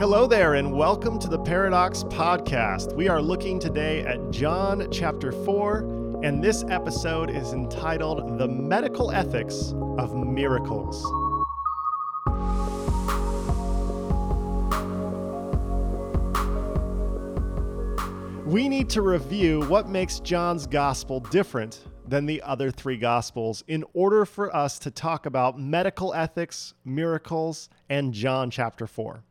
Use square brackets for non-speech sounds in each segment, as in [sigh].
Hello there, and welcome to the Paradox Podcast. We are looking today at John chapter 4, and this episode is entitled The Medical Ethics of Miracles. We need to review what makes John's gospel different than the other three gospels in order for us to talk about medical ethics, miracles, and John chapter 4.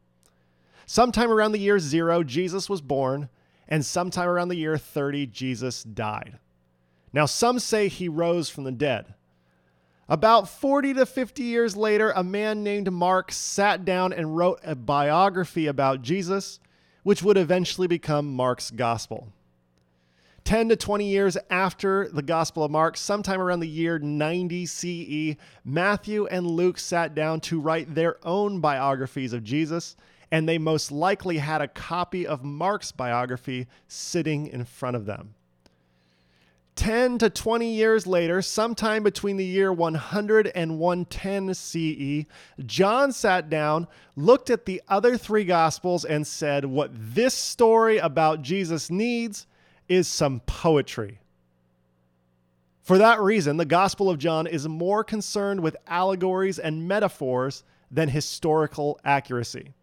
Sometime around the year zero, Jesus was born, and sometime around the year 30, Jesus died. Now, some say he rose from the dead. About 40 to 50 years later, a man named Mark sat down and wrote a biography about Jesus, which would eventually become Mark's gospel. 10 to 20 years after the Gospel of Mark, sometime around the year 90 CE, Matthew and Luke sat down to write their own biographies of Jesus and they most likely had a copy of Mark's biography sitting in front of them. 10 to 20 years later, sometime between the year 100 and 110 CE, John sat down, looked at the other three Gospels, and said, What this story about Jesus needs is some poetry. For that reason, the Gospel of John is more concerned with allegories and metaphors than historical accuracy.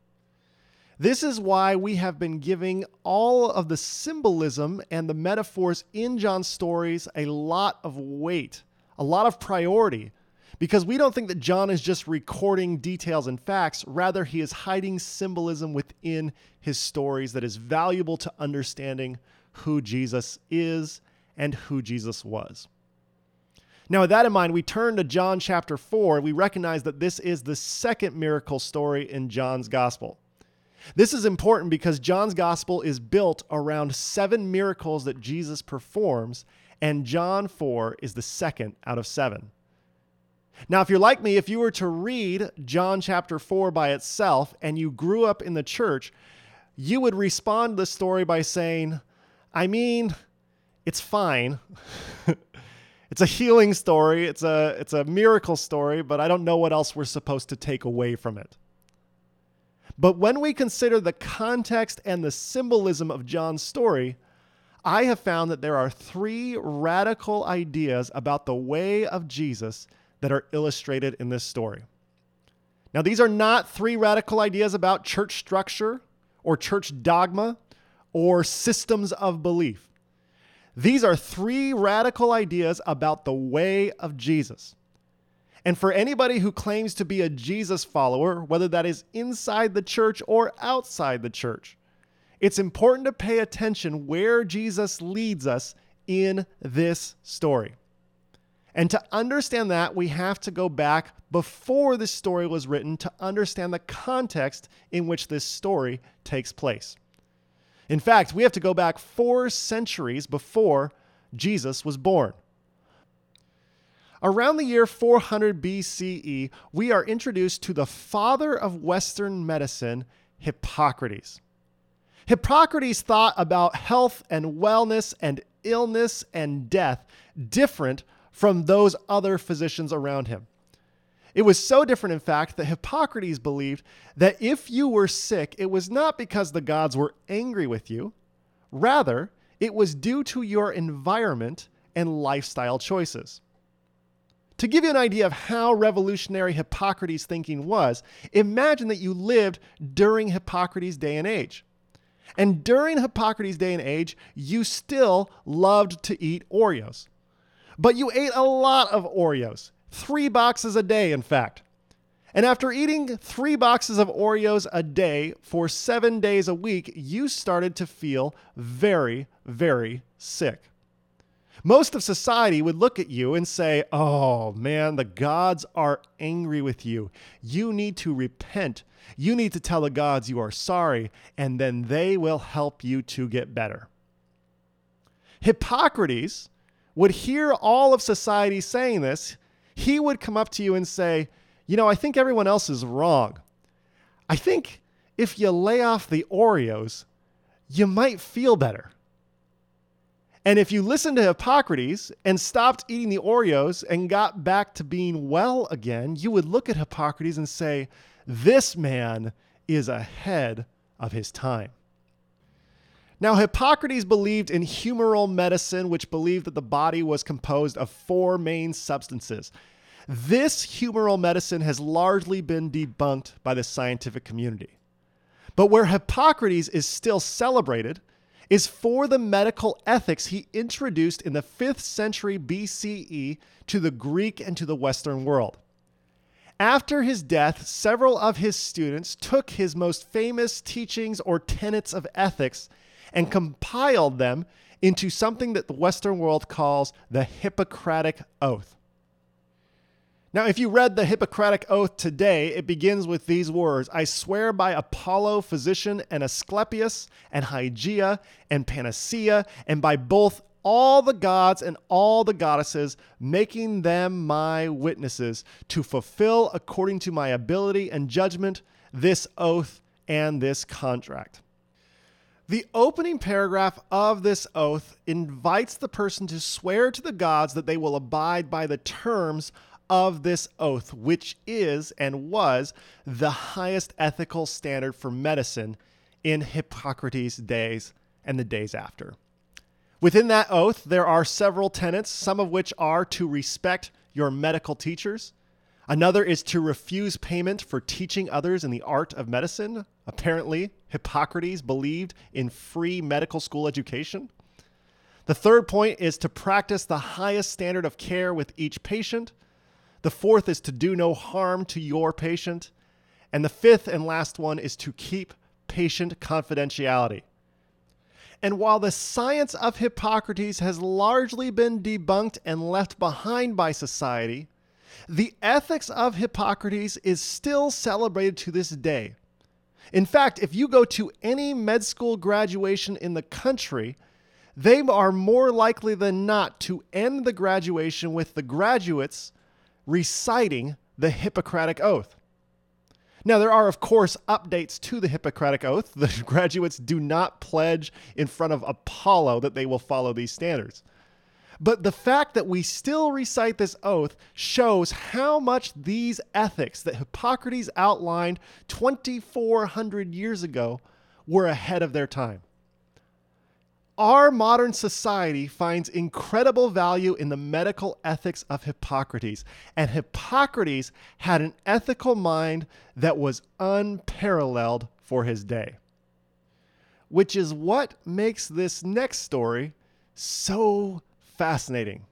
This is why we have been giving all of the symbolism and the metaphors in John's stories a lot of weight, a lot of priority, because we don't think that John is just recording details and facts. Rather, he is hiding symbolism within his stories that is valuable to understanding who Jesus is and who Jesus was. Now, with that in mind, we turn to John chapter 4. We recognize that this is the second miracle story in John's gospel. This is important because John's gospel is built around seven miracles that Jesus performs, and John 4 is the second out of seven. Now, if you're like me, if you were to read John chapter 4 by itself and you grew up in the church, you would respond to the story by saying, I mean, it's fine. [laughs] it's a healing story, it's a, it's a miracle story, but I don't know what else we're supposed to take away from it. But when we consider the context and the symbolism of John's story, I have found that there are three radical ideas about the way of Jesus that are illustrated in this story. Now, these are not three radical ideas about church structure or church dogma or systems of belief. These are three radical ideas about the way of Jesus. And for anybody who claims to be a Jesus follower, whether that is inside the church or outside the church, it's important to pay attention where Jesus leads us in this story. And to understand that, we have to go back before this story was written to understand the context in which this story takes place. In fact, we have to go back four centuries before Jesus was born. Around the year 400 BCE, we are introduced to the father of Western medicine, Hippocrates. Hippocrates thought about health and wellness and illness and death different from those other physicians around him. It was so different, in fact, that Hippocrates believed that if you were sick, it was not because the gods were angry with you. Rather, it was due to your environment and lifestyle choices. To give you an idea of how revolutionary Hippocrates' thinking was, imagine that you lived during Hippocrates' day and age. And during Hippocrates' day and age, you still loved to eat Oreos. But you ate a lot of Oreos, three boxes a day, in fact. And after eating three boxes of Oreos a day for seven days a week, you started to feel very, very sick most of society would look at you and say, Oh man, the gods are angry with you. You need to repent. You need to tell the gods you are sorry, and then they will help you to get better. Hippocrates would hear all of society saying this. He would come up to you and say, You know, I think everyone else is wrong. I think if you lay off the Oreos, you might feel better. And if you listened to Hippocrates and stopped eating the Oreos and got back to being well again, you would look at Hippocrates and say, This man is ahead of his time. Now, Hippocrates believed in humoral medicine, which believed that the body was composed of four main substances. This humoral medicine has largely been debunked by the scientific community. But where Hippocrates is still celebrated is for the medical ethics he introduced in the 5th century BCE to the Greek and to the Western world. After his death, several of his students took his most famous teachings or tenets of ethics and compiled them into something that the Western world calls the Hippocratic Oath. Now, if you read the Hippocratic Oath today, it begins with these words I swear by Apollo, physician, and Asclepius, and Hygeia, and Panacea, and by both all the gods and all the goddesses, making them my witnesses, to fulfill according to my ability and judgment this oath and this contract. The opening paragraph of this oath invites the person to swear to the gods that they will abide by the terms of this oath, which is and was the highest ethical standard for medicine in Hippocrates' days and the days after. Within that oath, there are several tenets, some of which are to respect your medical teachers. Another is to refuse payment for teaching others in the art of medicine. Apparently, Hippocrates believed in free medical school education. The third point is to practice the highest standard of care with each patient. The fourth is to do no harm to your patient. And the fifth and last one is to keep patient confidentiality. And while the science of Hippocrates has largely been debunked and left behind by society, the ethics of Hippocrates is still celebrated to this day. In fact, if you go to any med school graduation in the country, they are more likely than not to end the graduation with the graduates reciting the Hippocratic Oath. Now, there are, of course, updates to the Hippocratic Oath. The [laughs] graduates do not pledge in front of Apollo that they will follow these standards. But the fact that we still recite this oath shows how much these ethics that Hippocrates outlined 2,400 years ago were ahead of their time. Our modern society finds incredible value in the medical ethics of Hippocrates, and Hippocrates had an ethical mind that was unparalleled for his day. Which is what makes this next story so fascinating.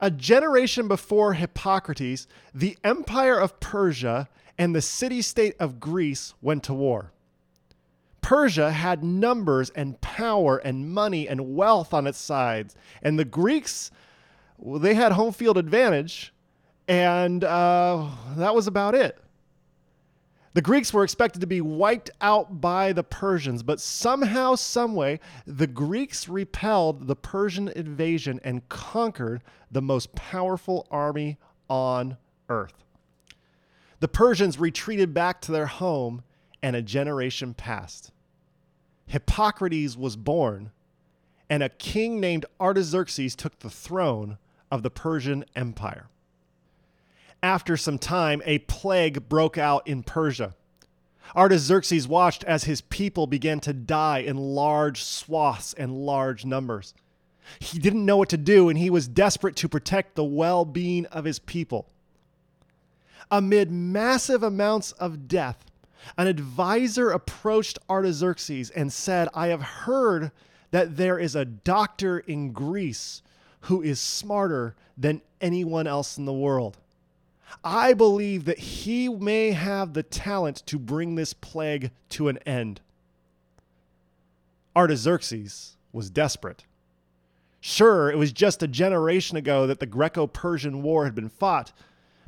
A generation before Hippocrates, the empire of Persia and the city state of Greece went to war. Persia had numbers and power and money and wealth on its sides. And the Greeks, well, they had home field advantage, and uh, that was about it. The Greeks were expected to be wiped out by the Persians, but somehow, someway, the Greeks repelled the Persian invasion and conquered the most powerful army on earth. The Persians retreated back to their home and a generation passed. Hippocrates was born, and a king named Artaxerxes took the throne of the Persian Empire. After some time, a plague broke out in Persia. Artaxerxes watched as his people began to die in large swaths and large numbers. He didn't know what to do, and he was desperate to protect the well being of his people. Amid massive amounts of death, an advisor approached Artaxerxes and said, I have heard that there is a doctor in Greece who is smarter than anyone else in the world. I believe that he may have the talent to bring this plague to an end. Artaxerxes was desperate. Sure, it was just a generation ago that the Greco Persian War had been fought,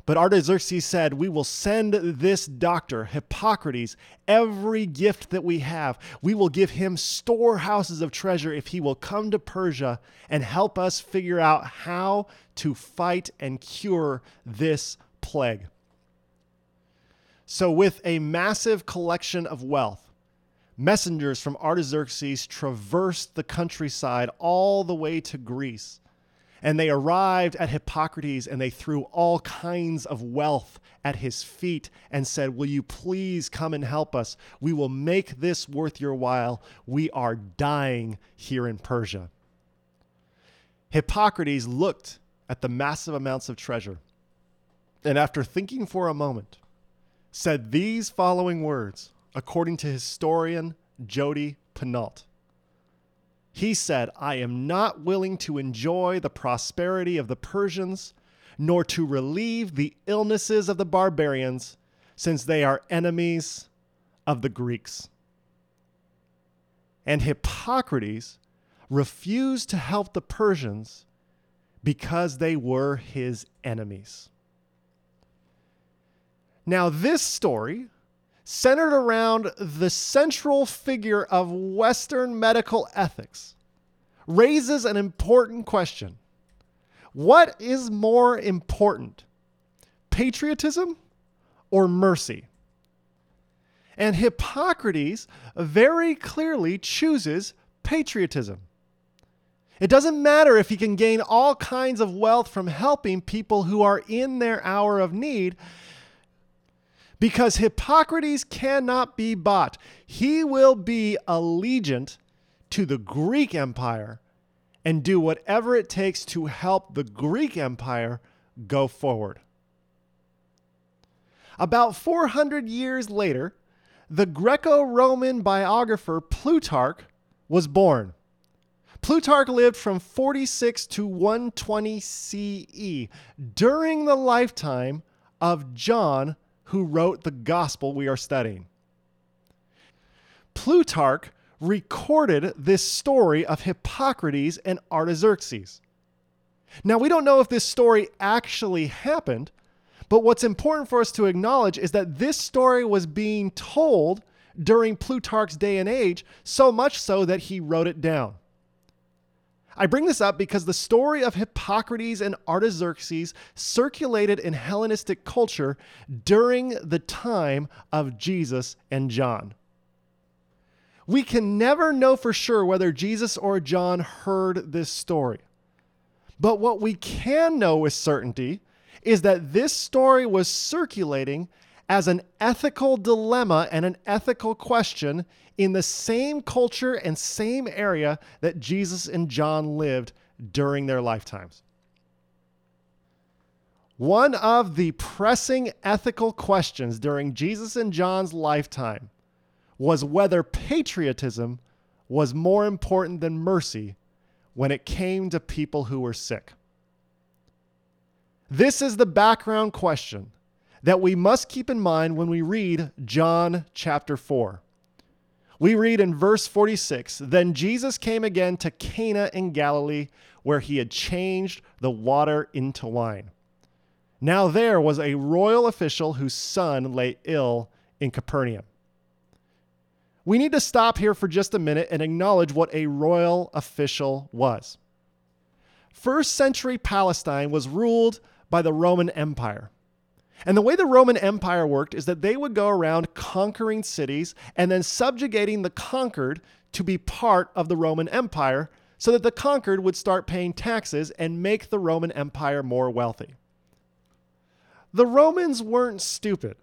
but Artaxerxes said, We will send this doctor, Hippocrates, every gift that we have. We will give him storehouses of treasure if he will come to Persia and help us figure out how to fight and cure this plague. So, with a massive collection of wealth, messengers from Artaxerxes traversed the countryside all the way to Greece And they arrived at Hippocrates and they threw all kinds of wealth at his feet and said, Will you please come and help us? We will make this worth your while. We are dying here in Persia. Hippocrates looked at the massive amounts of treasure and, after thinking for a moment, said these following words, according to historian Jody Pinault. He said, I am not willing to enjoy the prosperity of the Persians, nor to relieve the illnesses of the barbarians, since they are enemies of the Greeks. And Hippocrates refused to help the Persians because they were his enemies. Now, this story centered around the central figure of Western medical ethics, raises an important question. What is more important, patriotism or mercy? And Hippocrates very clearly chooses patriotism. It doesn't matter if he can gain all kinds of wealth from helping people who are in their hour of need because Hippocrates cannot be bought. He will be allegiant to the Greek Empire and do whatever it takes to help the Greek Empire go forward. About 400 years later, the Greco Roman biographer Plutarch was born. Plutarch lived from 46 to 120 CE during the lifetime of John who wrote the gospel we are studying. Plutarch recorded this story of Hippocrates and Artaxerxes. Now, we don't know if this story actually happened, but what's important for us to acknowledge is that this story was being told during Plutarch's day and age, so much so that he wrote it down. I bring this up because the story of Hippocrates and Artaxerxes circulated in Hellenistic culture during the time of Jesus and John. We can never know for sure whether Jesus or John heard this story. But what we can know with certainty is that this story was circulating as an ethical dilemma and an ethical question in the same culture and same area that Jesus and John lived during their lifetimes. One of the pressing ethical questions during Jesus and John's lifetime was whether patriotism was more important than mercy when it came to people who were sick. This is the background question that we must keep in mind when we read John chapter 4. We read in verse 46 Then Jesus came again to Cana in Galilee, where he had changed the water into wine. Now there was a royal official whose son lay ill in Capernaum. We need to stop here for just a minute and acknowledge what a royal official was. First century Palestine was ruled by the Roman Empire. And the way the Roman Empire worked is that they would go around conquering cities and then subjugating the conquered to be part of the Roman Empire so that the conquered would start paying taxes and make the Roman Empire more wealthy. The Romans weren't stupid.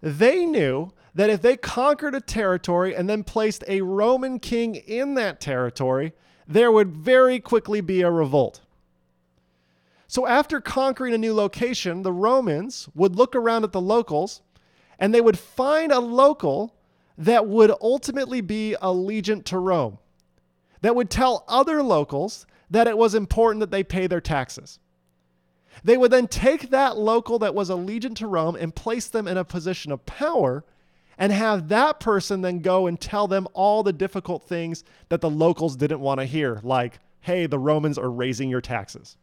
They knew that if they conquered a territory and then placed a Roman king in that territory, there would very quickly be a revolt. So after conquering a new location, the Romans would look around at the locals and they would find a local that would ultimately be allegiant to Rome, that would tell other locals that it was important that they pay their taxes. They would then take that local that was allegiant to Rome and place them in a position of power and have that person then go and tell them all the difficult things that the locals didn't want to hear, like, hey, the Romans are raising your taxes.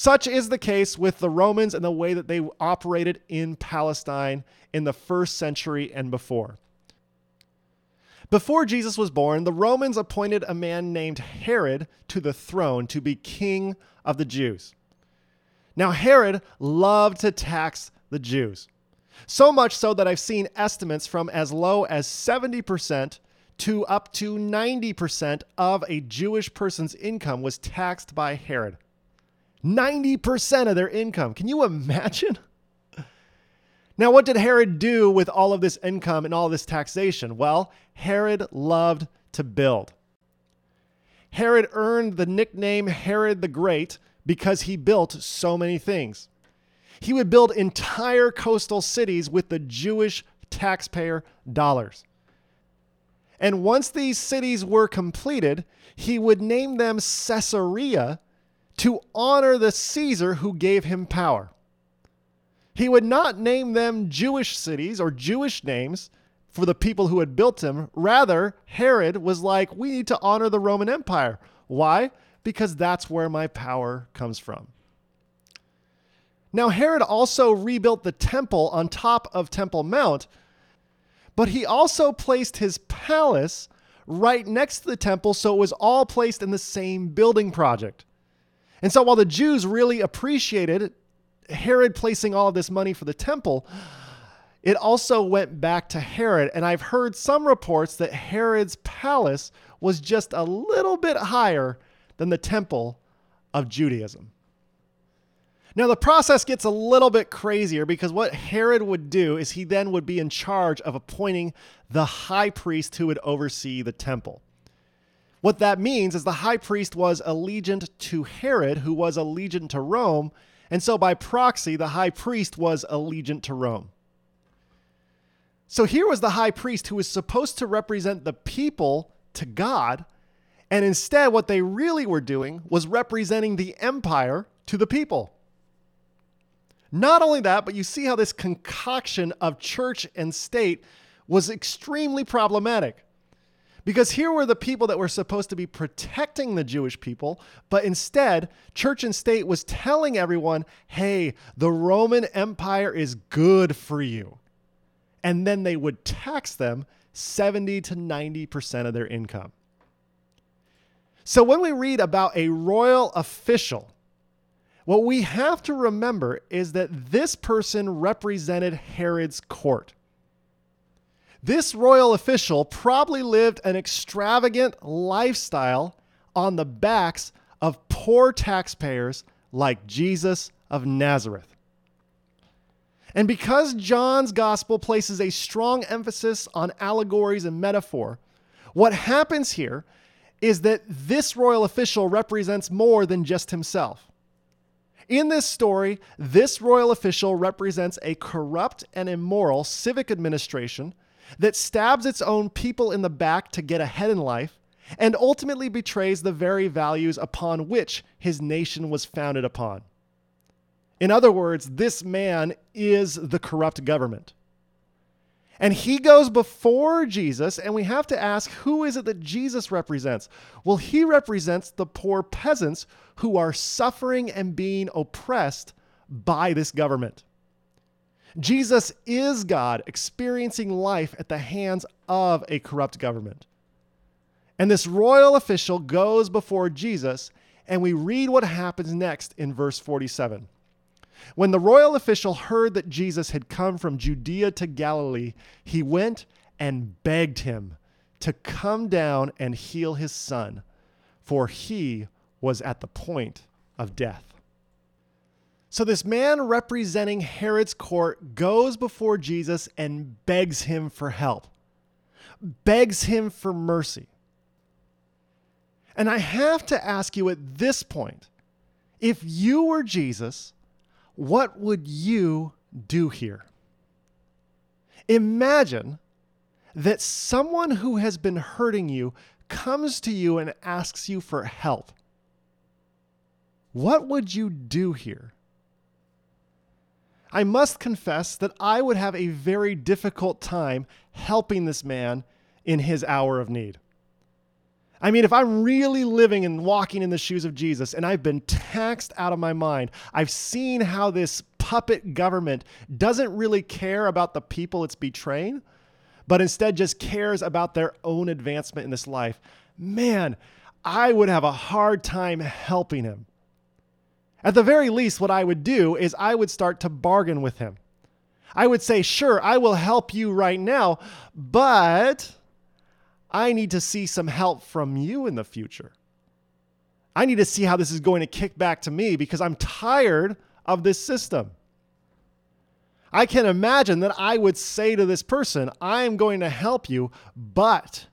Such is the case with the Romans and the way that they operated in Palestine in the first century and before. Before Jesus was born, the Romans appointed a man named Herod to the throne to be king of the Jews. Now, Herod loved to tax the Jews, so much so that I've seen estimates from as low as 70% to up to 90% of a Jewish person's income was taxed by Herod. 90% of their income. Can you imagine? Now, what did Herod do with all of this income and all this taxation? Well, Herod loved to build. Herod earned the nickname Herod the Great because he built so many things. He would build entire coastal cities with the Jewish taxpayer dollars. And once these cities were completed, he would name them Caesarea to honor the Caesar who gave him power. He would not name them Jewish cities or Jewish names for the people who had built them. Rather, Herod was like, we need to honor the Roman Empire. Why? Because that's where my power comes from. Now, Herod also rebuilt the temple on top of Temple Mount, but he also placed his palace right next to the temple, so it was all placed in the same building project. And so, while the Jews really appreciated Herod placing all of this money for the temple, it also went back to Herod. And I've heard some reports that Herod's palace was just a little bit higher than the temple of Judaism. Now, the process gets a little bit crazier because what Herod would do is he then would be in charge of appointing the high priest who would oversee the temple. What that means is the high priest was allegiant to Herod, who was allegiant to Rome, and so by proxy, the high priest was allegiant to Rome. So here was the high priest who was supposed to represent the people to God, and instead, what they really were doing was representing the empire to the people. Not only that, but you see how this concoction of church and state was extremely problematic. Because here were the people that were supposed to be protecting the Jewish people, but instead, church and state was telling everyone, hey, the Roman Empire is good for you. And then they would tax them 70 to 90% of their income. So when we read about a royal official what we have to remember is that this person represented Herod's court. This royal official probably lived an extravagant lifestyle on the backs of poor taxpayers like Jesus of Nazareth. And because John's gospel places a strong emphasis on allegories and metaphor, what happens here is that this royal official represents more than just himself. In this story, this royal official represents a corrupt and immoral civic administration that stabs its own people in the back to get ahead in life and ultimately betrays the very values upon which his nation was founded upon. In other words, this man is the corrupt government. And he goes before Jesus, and we have to ask who is it that Jesus represents? Well, he represents the poor peasants who are suffering and being oppressed by this government. Jesus is God experiencing life at the hands of a corrupt government. And this royal official goes before Jesus, and we read what happens next in verse 47. When the royal official heard that Jesus had come from Judea to Galilee, he went and begged him to come down and heal his son, for he was at the point of death. So, this man representing Herod's court goes before Jesus and begs him for help, begs him for mercy. And I have to ask you at this point if you were Jesus, what would you do here? Imagine that someone who has been hurting you comes to you and asks you for help. What would you do here? I must confess that I would have a very difficult time helping this man in his hour of need. I mean, if I'm really living and walking in the shoes of Jesus and I've been taxed out of my mind, I've seen how this puppet government doesn't really care about the people it's betraying, but instead just cares about their own advancement in this life. Man, I would have a hard time helping him. At the very least, what I would do is I would start to bargain with him. I would say, Sure, I will help you right now, but I need to see some help from you in the future. I need to see how this is going to kick back to me because I'm tired of this system. I can imagine that I would say to this person, I am going to help you, but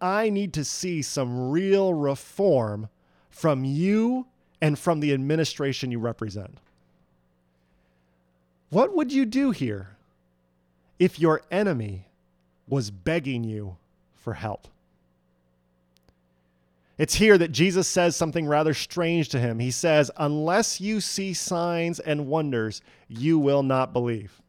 I need to see some real reform from you and from the administration you represent. What would you do here if your enemy was begging you for help? It's here that Jesus says something rather strange to him. He says, Unless you see signs and wonders, you will not believe.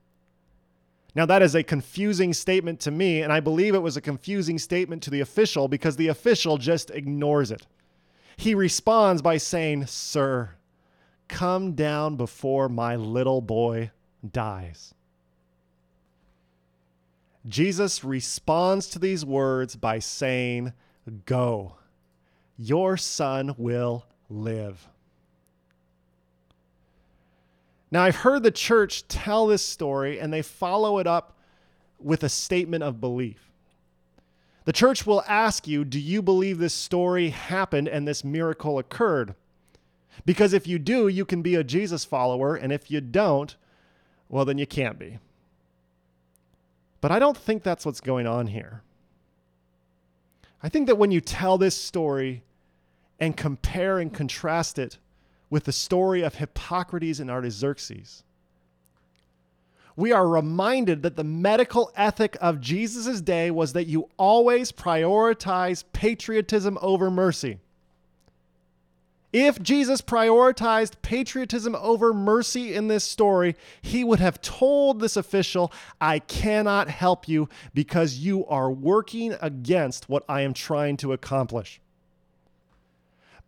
Now, that is a confusing statement to me, and I believe it was a confusing statement to the official because the official just ignores it. He responds by saying, Sir, come down before my little boy dies. Jesus responds to these words by saying, Go, your son will live. Now, I've heard the church tell this story and they follow it up with a statement of belief. The church will ask you, Do you believe this story happened and this miracle occurred? Because if you do, you can be a Jesus follower, and if you don't, well, then you can't be. But I don't think that's what's going on here. I think that when you tell this story and compare and contrast it with the story of Hippocrates and Artaxerxes, we are reminded that the medical ethic of Jesus' day was that you always prioritize patriotism over mercy. If Jesus prioritized patriotism over mercy in this story, he would have told this official, I cannot help you because you are working against what I am trying to accomplish.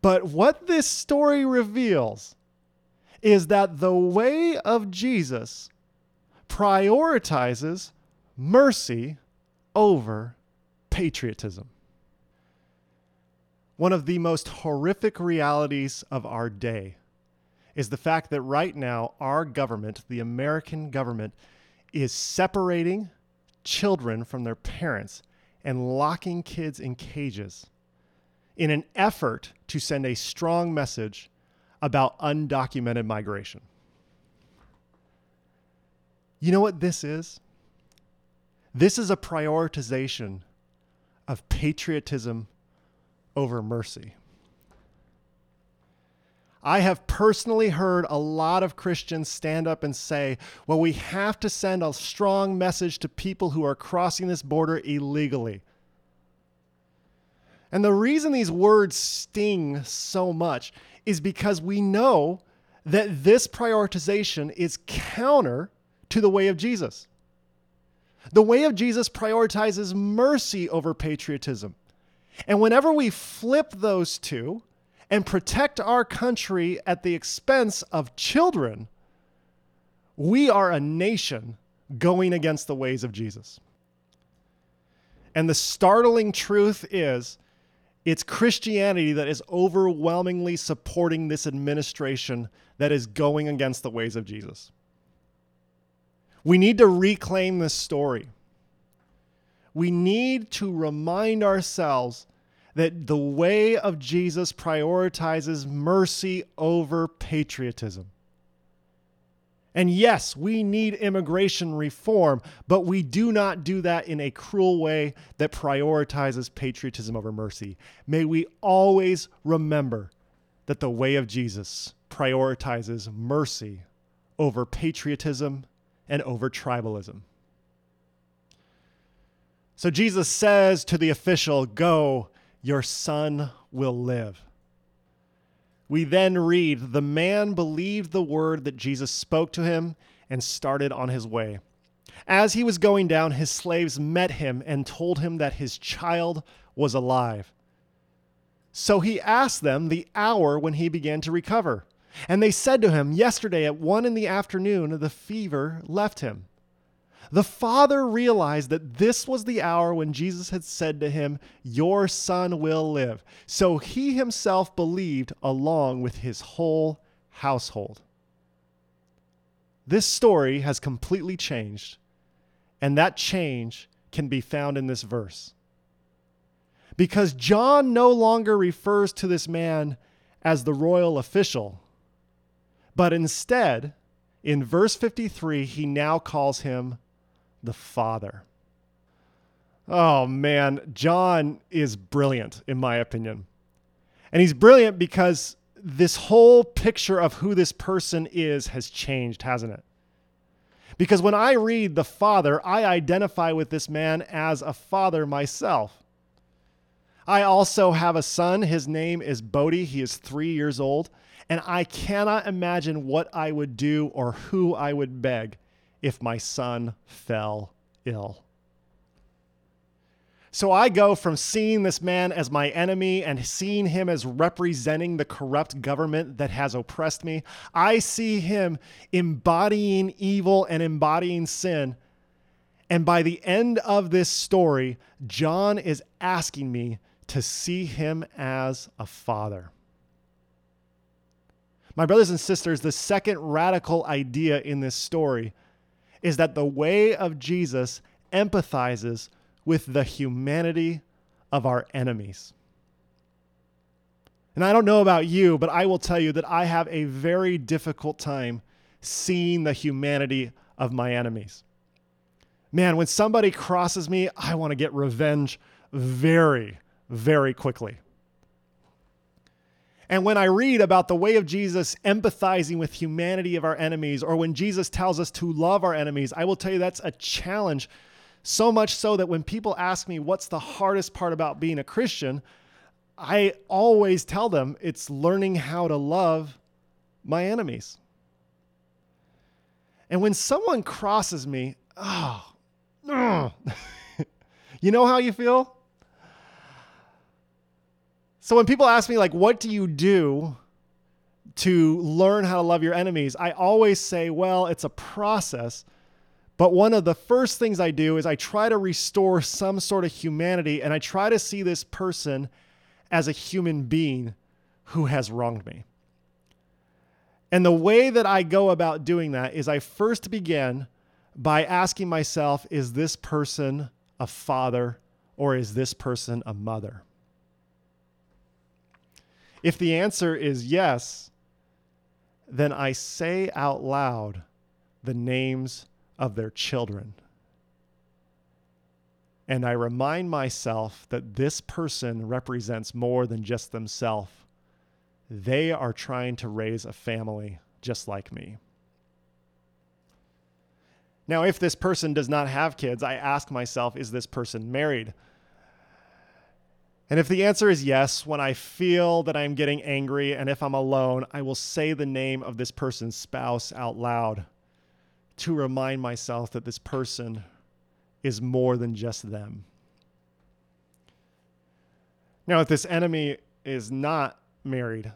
But what this story reveals is that the way of Jesus prioritizes mercy over patriotism. One of the most horrific realities of our day is the fact that right now, our government, the American government, is separating children from their parents and locking kids in cages in an effort to send a strong message about undocumented migration. You know what this is? This is a prioritization of patriotism over mercy. I have personally heard a lot of Christians stand up and say, well, we have to send a strong message to people who are crossing this border illegally. And the reason these words sting so much is because we know that this prioritization is counter to the way of Jesus. The way of Jesus prioritizes mercy over patriotism. And whenever we flip those two and protect our country at the expense of children, we are a nation going against the ways of Jesus. And the startling truth is it's Christianity that is overwhelmingly supporting this administration that is going against the ways of Jesus. We need to reclaim this story. We need to remind ourselves that the way of Jesus prioritizes mercy over patriotism. And yes, we need immigration reform, but we do not do that in a cruel way that prioritizes patriotism over mercy. May we always remember that the way of Jesus prioritizes mercy over patriotism and over tribalism. So Jesus says to the official, Go, your son will live. We then read the man believed the word that Jesus spoke to him and started on his way. As he was going down, his slaves met him and told him that his child was alive. So he asked them the hour when he began to recover. And they said to him, Yesterday at one in the afternoon, the fever left him. The father realized that this was the hour when Jesus had said to him, Your son will live. So he himself believed along with his whole household. This story has completely changed, and that change can be found in this verse. Because John no longer refers to this man as the royal official. But instead, in verse 53, he now calls him the Father. Oh man, John is brilliant, in my opinion. And he's brilliant because this whole picture of who this person is has changed, hasn't it? Because when I read the Father, I identify with this man as a father myself. I also have a son. His name is Bodhi. He is three years old. And I cannot imagine what I would do or who I would beg if my son fell ill. So I go from seeing this man as my enemy and seeing him as representing the corrupt government that has oppressed me. I see him embodying evil and embodying sin. And by the end of this story, John is asking me to see him as a father. My brothers and sisters, the second radical idea in this story is that the way of Jesus empathizes with the humanity of our enemies. And I don't know about you, but I will tell you that I have a very difficult time seeing the humanity of my enemies. Man, when somebody crosses me, I want to get revenge very, very quickly. And when I read about the way of Jesus empathizing with humanity of our enemies, or when Jesus tells us to love our enemies, I will tell you that's a challenge so much so that when people ask me what's the hardest part about being a Christian, I always tell them it's learning how to love my enemies. And when someone crosses me, oh, [laughs] you know how you feel? So when people ask me, like, what do you do to learn how to love your enemies? I always say, well, it's a process but one of the first things I do is I try to restore some sort of humanity and I try to see this person as a human being who has wronged me. And the way that I go about doing that is I first begin by asking myself is this person a father or is this person a mother? If the answer is yes, then I say out loud the names of their children. And I remind myself that this person represents more than just themselves. They are trying to raise a family just like me. Now, if this person does not have kids, I ask myself, is this person married? And if the answer is yes, when I feel that I'm getting angry and if I'm alone, I will say the name of this person's spouse out loud to remind myself that this person is more than just them. Now, if this enemy is not married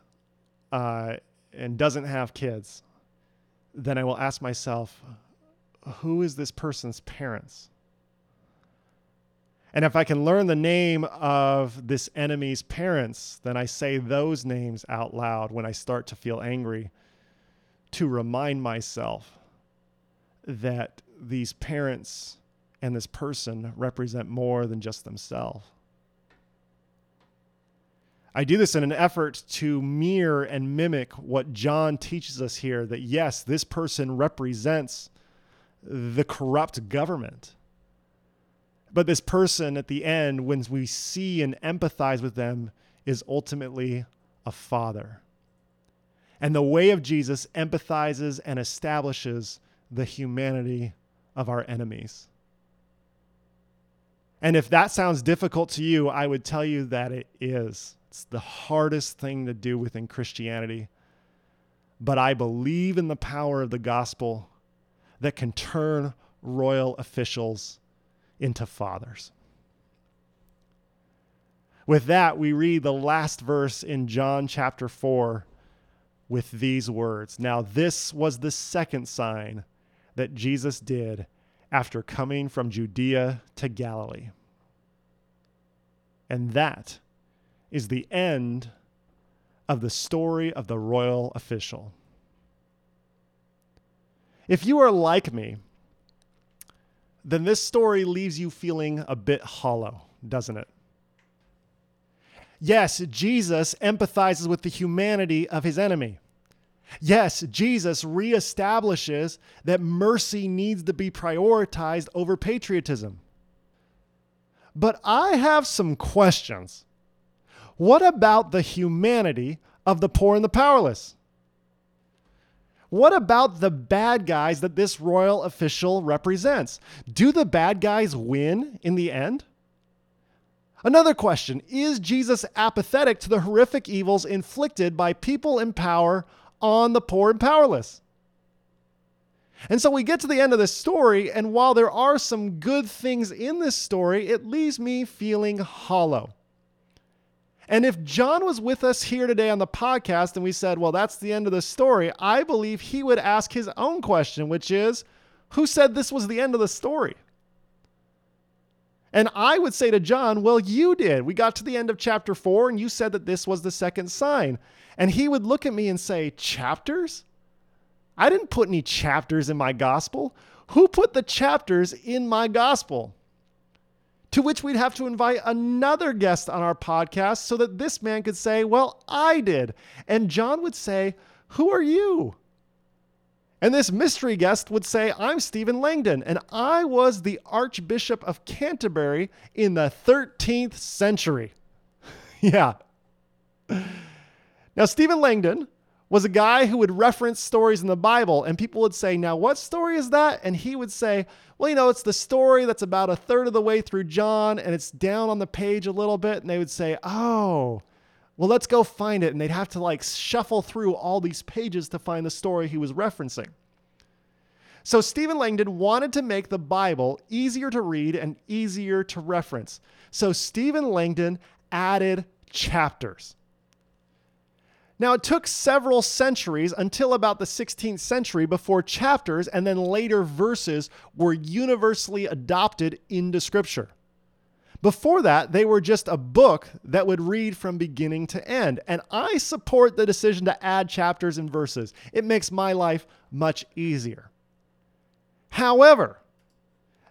uh, and doesn't have kids, then I will ask myself, who is this person's parents? And if I can learn the name of this enemy's parents, then I say those names out loud when I start to feel angry to remind myself that these parents and this person represent more than just themselves. I do this in an effort to mirror and mimic what John teaches us here that yes, this person represents the corrupt government. But this person at the end, when we see and empathize with them, is ultimately a father. And the way of Jesus empathizes and establishes the humanity of our enemies. And if that sounds difficult to you, I would tell you that it is. It's the hardest thing to do within Christianity. But I believe in the power of the gospel that can turn royal officials into fathers. With that, we read the last verse in John chapter 4 with these words Now, this was the second sign that Jesus did after coming from Judea to Galilee. And that is the end of the story of the royal official. If you are like me, then this story leaves you feeling a bit hollow, doesn't it? Yes, Jesus empathizes with the humanity of his enemy. Yes, Jesus reestablishes that mercy needs to be prioritized over patriotism. But I have some questions. What about the humanity of the poor and the powerless? What about the bad guys that this royal official represents? Do the bad guys win in the end? Another question Is Jesus apathetic to the horrific evils inflicted by people in power on the poor and powerless? And so we get to the end of this story, and while there are some good things in this story, it leaves me feeling hollow. And if John was with us here today on the podcast and we said, well, that's the end of the story, I believe he would ask his own question, which is, who said this was the end of the story? And I would say to John, well, you did. We got to the end of chapter four and you said that this was the second sign. And he would look at me and say, chapters? I didn't put any chapters in my gospel. Who put the chapters in my gospel? To which we'd have to invite another guest on our podcast so that this man could say, Well, I did. And John would say, Who are you? And this mystery guest would say, I'm Stephen Langton, and I was the Archbishop of Canterbury in the 13th century. [laughs] yeah. Now, Stephen Langton was a guy who would reference stories in the Bible, and people would say, Now, what story is that? And he would say, Well, you know, it's the story that's about a third of the way through John, and it's down on the page a little bit. And they would say, Oh, well, let's go find it. And they'd have to like shuffle through all these pages to find the story he was referencing. So, Stephen Langton wanted to make the Bible easier to read and easier to reference. So, Stephen Langton added chapters. Now, it took several centuries until about the 16th century before chapters and then later verses were universally adopted into Scripture. Before that, they were just a book that would read from beginning to end. And I support the decision to add chapters and verses, it makes my life much easier. However,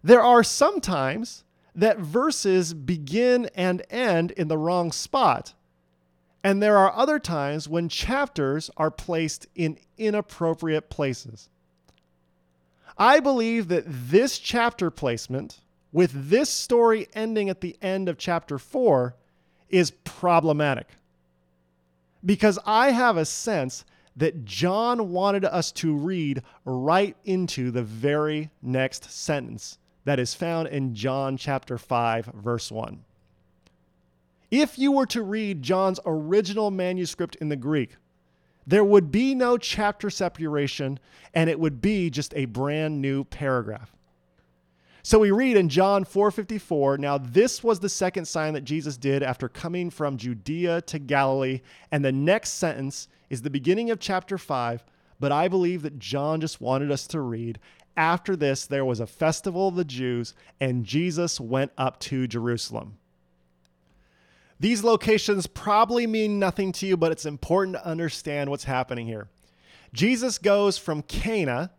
there are some times that verses begin and end in the wrong spot and there are other times when chapters are placed in inappropriate places. I believe that this chapter placement, with this story ending at the end of chapter 4, is problematic. Because I have a sense that John wanted us to read right into the very next sentence that is found in John chapter 5, verse 1. If you were to read John's original manuscript in the Greek, there would be no chapter separation and it would be just a brand new paragraph. So we read in John 4:54, now this was the second sign that Jesus did after coming from Judea to Galilee, and the next sentence is the beginning of chapter 5, but I believe that John just wanted us to read after this there was a festival of the Jews and Jesus went up to Jerusalem. These locations probably mean nothing to you, but it's important to understand what's happening here. Jesus goes from Cana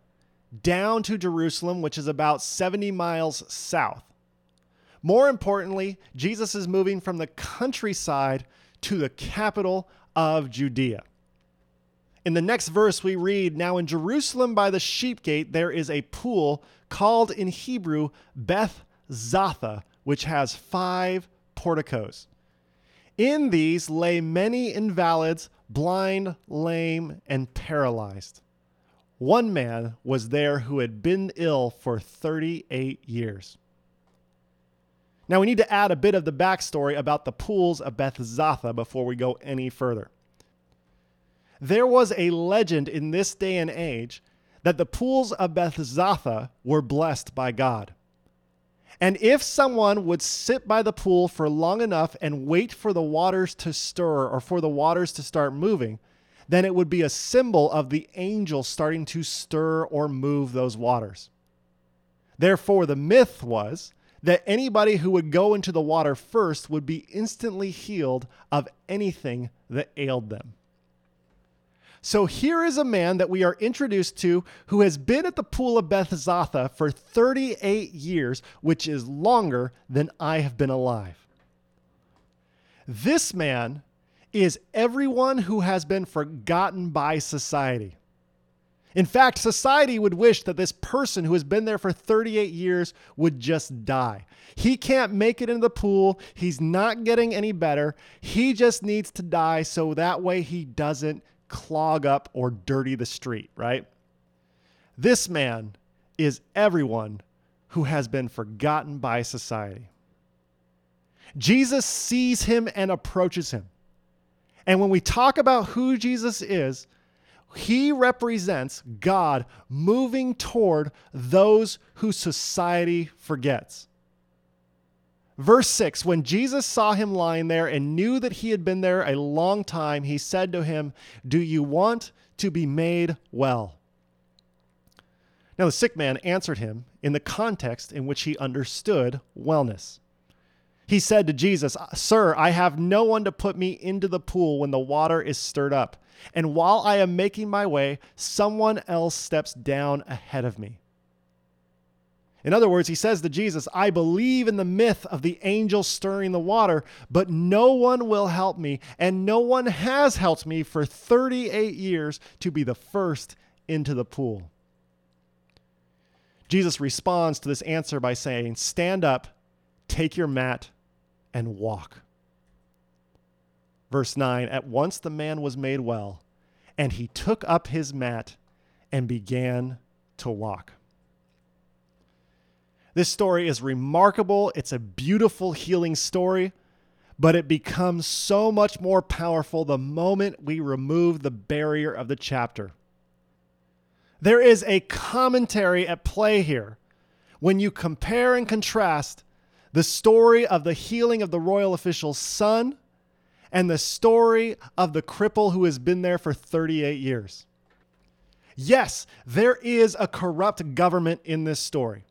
down to Jerusalem, which is about 70 miles south. More importantly, Jesus is moving from the countryside to the capital of Judea. In the next verse, we read Now in Jerusalem by the sheep gate, there is a pool called in Hebrew Beth Zatha, which has five porticos. In these lay many invalids, blind, lame, and paralyzed. One man was there who had been ill for 38 years. Now, we need to add a bit of the backstory about the pools of Bethzatha before we go any further. There was a legend in this day and age that the pools of Bethzatha were blessed by God. And if someone would sit by the pool for long enough and wait for the waters to stir or for the waters to start moving, then it would be a symbol of the angel starting to stir or move those waters. Therefore, the myth was that anybody who would go into the water first would be instantly healed of anything that ailed them. So here is a man that we are introduced to who has been at the pool of Bethzatha for 38 years, which is longer than I have been alive. This man is everyone who has been forgotten by society. In fact, society would wish that this person who has been there for 38 years would just die. He can't make it into the pool. He's not getting any better. He just needs to die so that way he doesn't clog up or dirty the street, right? This man is everyone who has been forgotten by society. Jesus sees him and approaches him. And when we talk about who Jesus is, he represents God moving toward those who society forgets. Verse 6 When Jesus saw him lying there and knew that he had been there a long time, he said to him, Do you want to be made well? Now the sick man answered him in the context in which he understood wellness. He said to Jesus, Sir, I have no one to put me into the pool when the water is stirred up. And while I am making my way, someone else steps down ahead of me. In other words, he says to Jesus, I believe in the myth of the angel stirring the water, but no one will help me, and no one has helped me for 38 years to be the first into the pool. Jesus responds to this answer by saying, Stand up, take your mat, and walk. Verse 9 At once the man was made well, and he took up his mat and began to walk. This story is remarkable. It's a beautiful healing story, but it becomes so much more powerful the moment we remove the barrier of the chapter. There is a commentary at play here when you compare and contrast the story of the healing of the royal official's son and the story of the cripple who has been there for 38 years. Yes, there is a corrupt government in this story.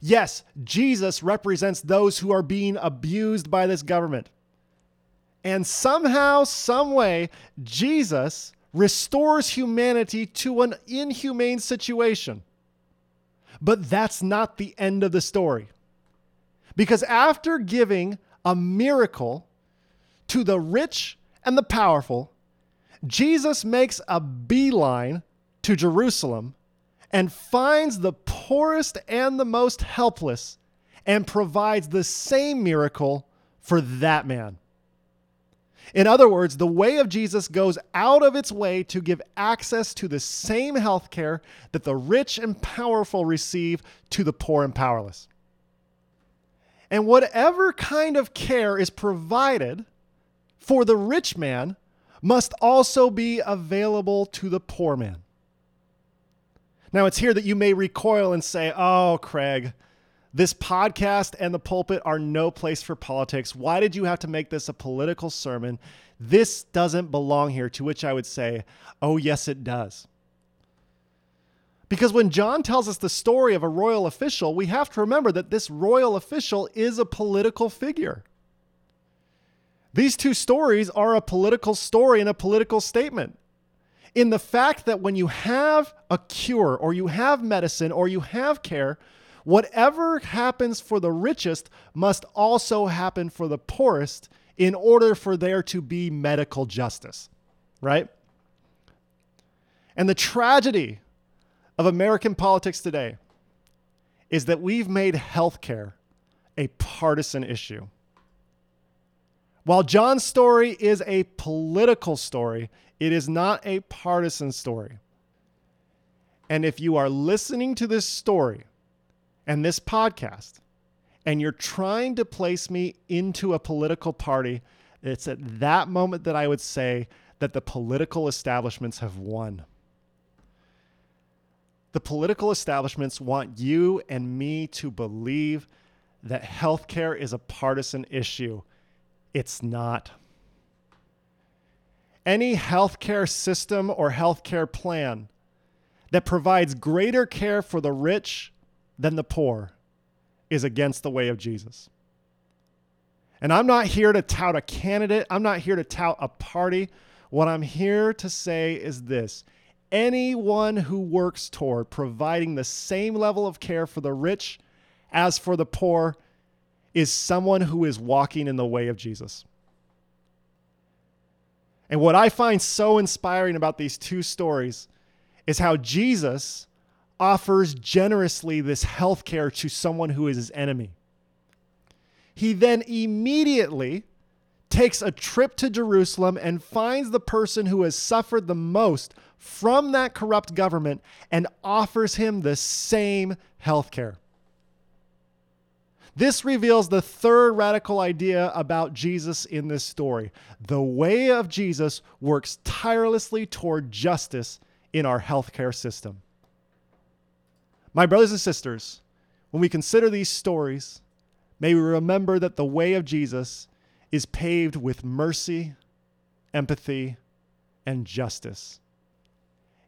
Yes, Jesus represents those who are being abused by this government. And somehow, some way, Jesus restores humanity to an inhumane situation. But that's not the end of the story. Because after giving a miracle to the rich and the powerful, Jesus makes a beeline to Jerusalem and finds the poorest and the most helpless and provides the same miracle for that man. In other words, the way of Jesus goes out of its way to give access to the same health care that the rich and powerful receive to the poor and powerless. And whatever kind of care is provided for the rich man must also be available to the poor man. Now, it's here that you may recoil and say, Oh, Craig, this podcast and the pulpit are no place for politics. Why did you have to make this a political sermon? This doesn't belong here. To which I would say, Oh, yes, it does. Because when John tells us the story of a royal official, we have to remember that this royal official is a political figure. These two stories are a political story and a political statement. In the fact that when you have a cure or you have medicine or you have care, whatever happens for the richest must also happen for the poorest in order for there to be medical justice, right? And the tragedy of American politics today is that we've made healthcare a partisan issue. While John's story is a political story, it is not a partisan story. And if you are listening to this story and this podcast, and you're trying to place me into a political party, it's at that moment that I would say that the political establishments have won. The political establishments want you and me to believe that healthcare is a partisan issue. It's not. Any healthcare system or healthcare plan that provides greater care for the rich than the poor is against the way of Jesus. And I'm not here to tout a candidate, I'm not here to tout a party. What I'm here to say is this anyone who works toward providing the same level of care for the rich as for the poor is someone who is walking in the way of Jesus. And what I find so inspiring about these two stories is how Jesus offers generously this health care to someone who is his enemy. He then immediately takes a trip to Jerusalem and finds the person who has suffered the most from that corrupt government and offers him the same health care. This reveals the third radical idea about Jesus in this story. The way of Jesus works tirelessly toward justice in our healthcare system. My brothers and sisters, when we consider these stories, may we remember that the way of Jesus is paved with mercy, empathy, and justice.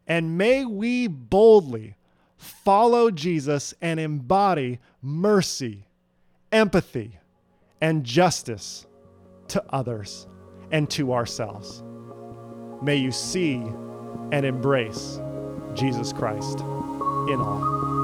And may we boldly follow Jesus and embody mercy, empathy, and justice to others and to ourselves. May you see and embrace Jesus Christ in all.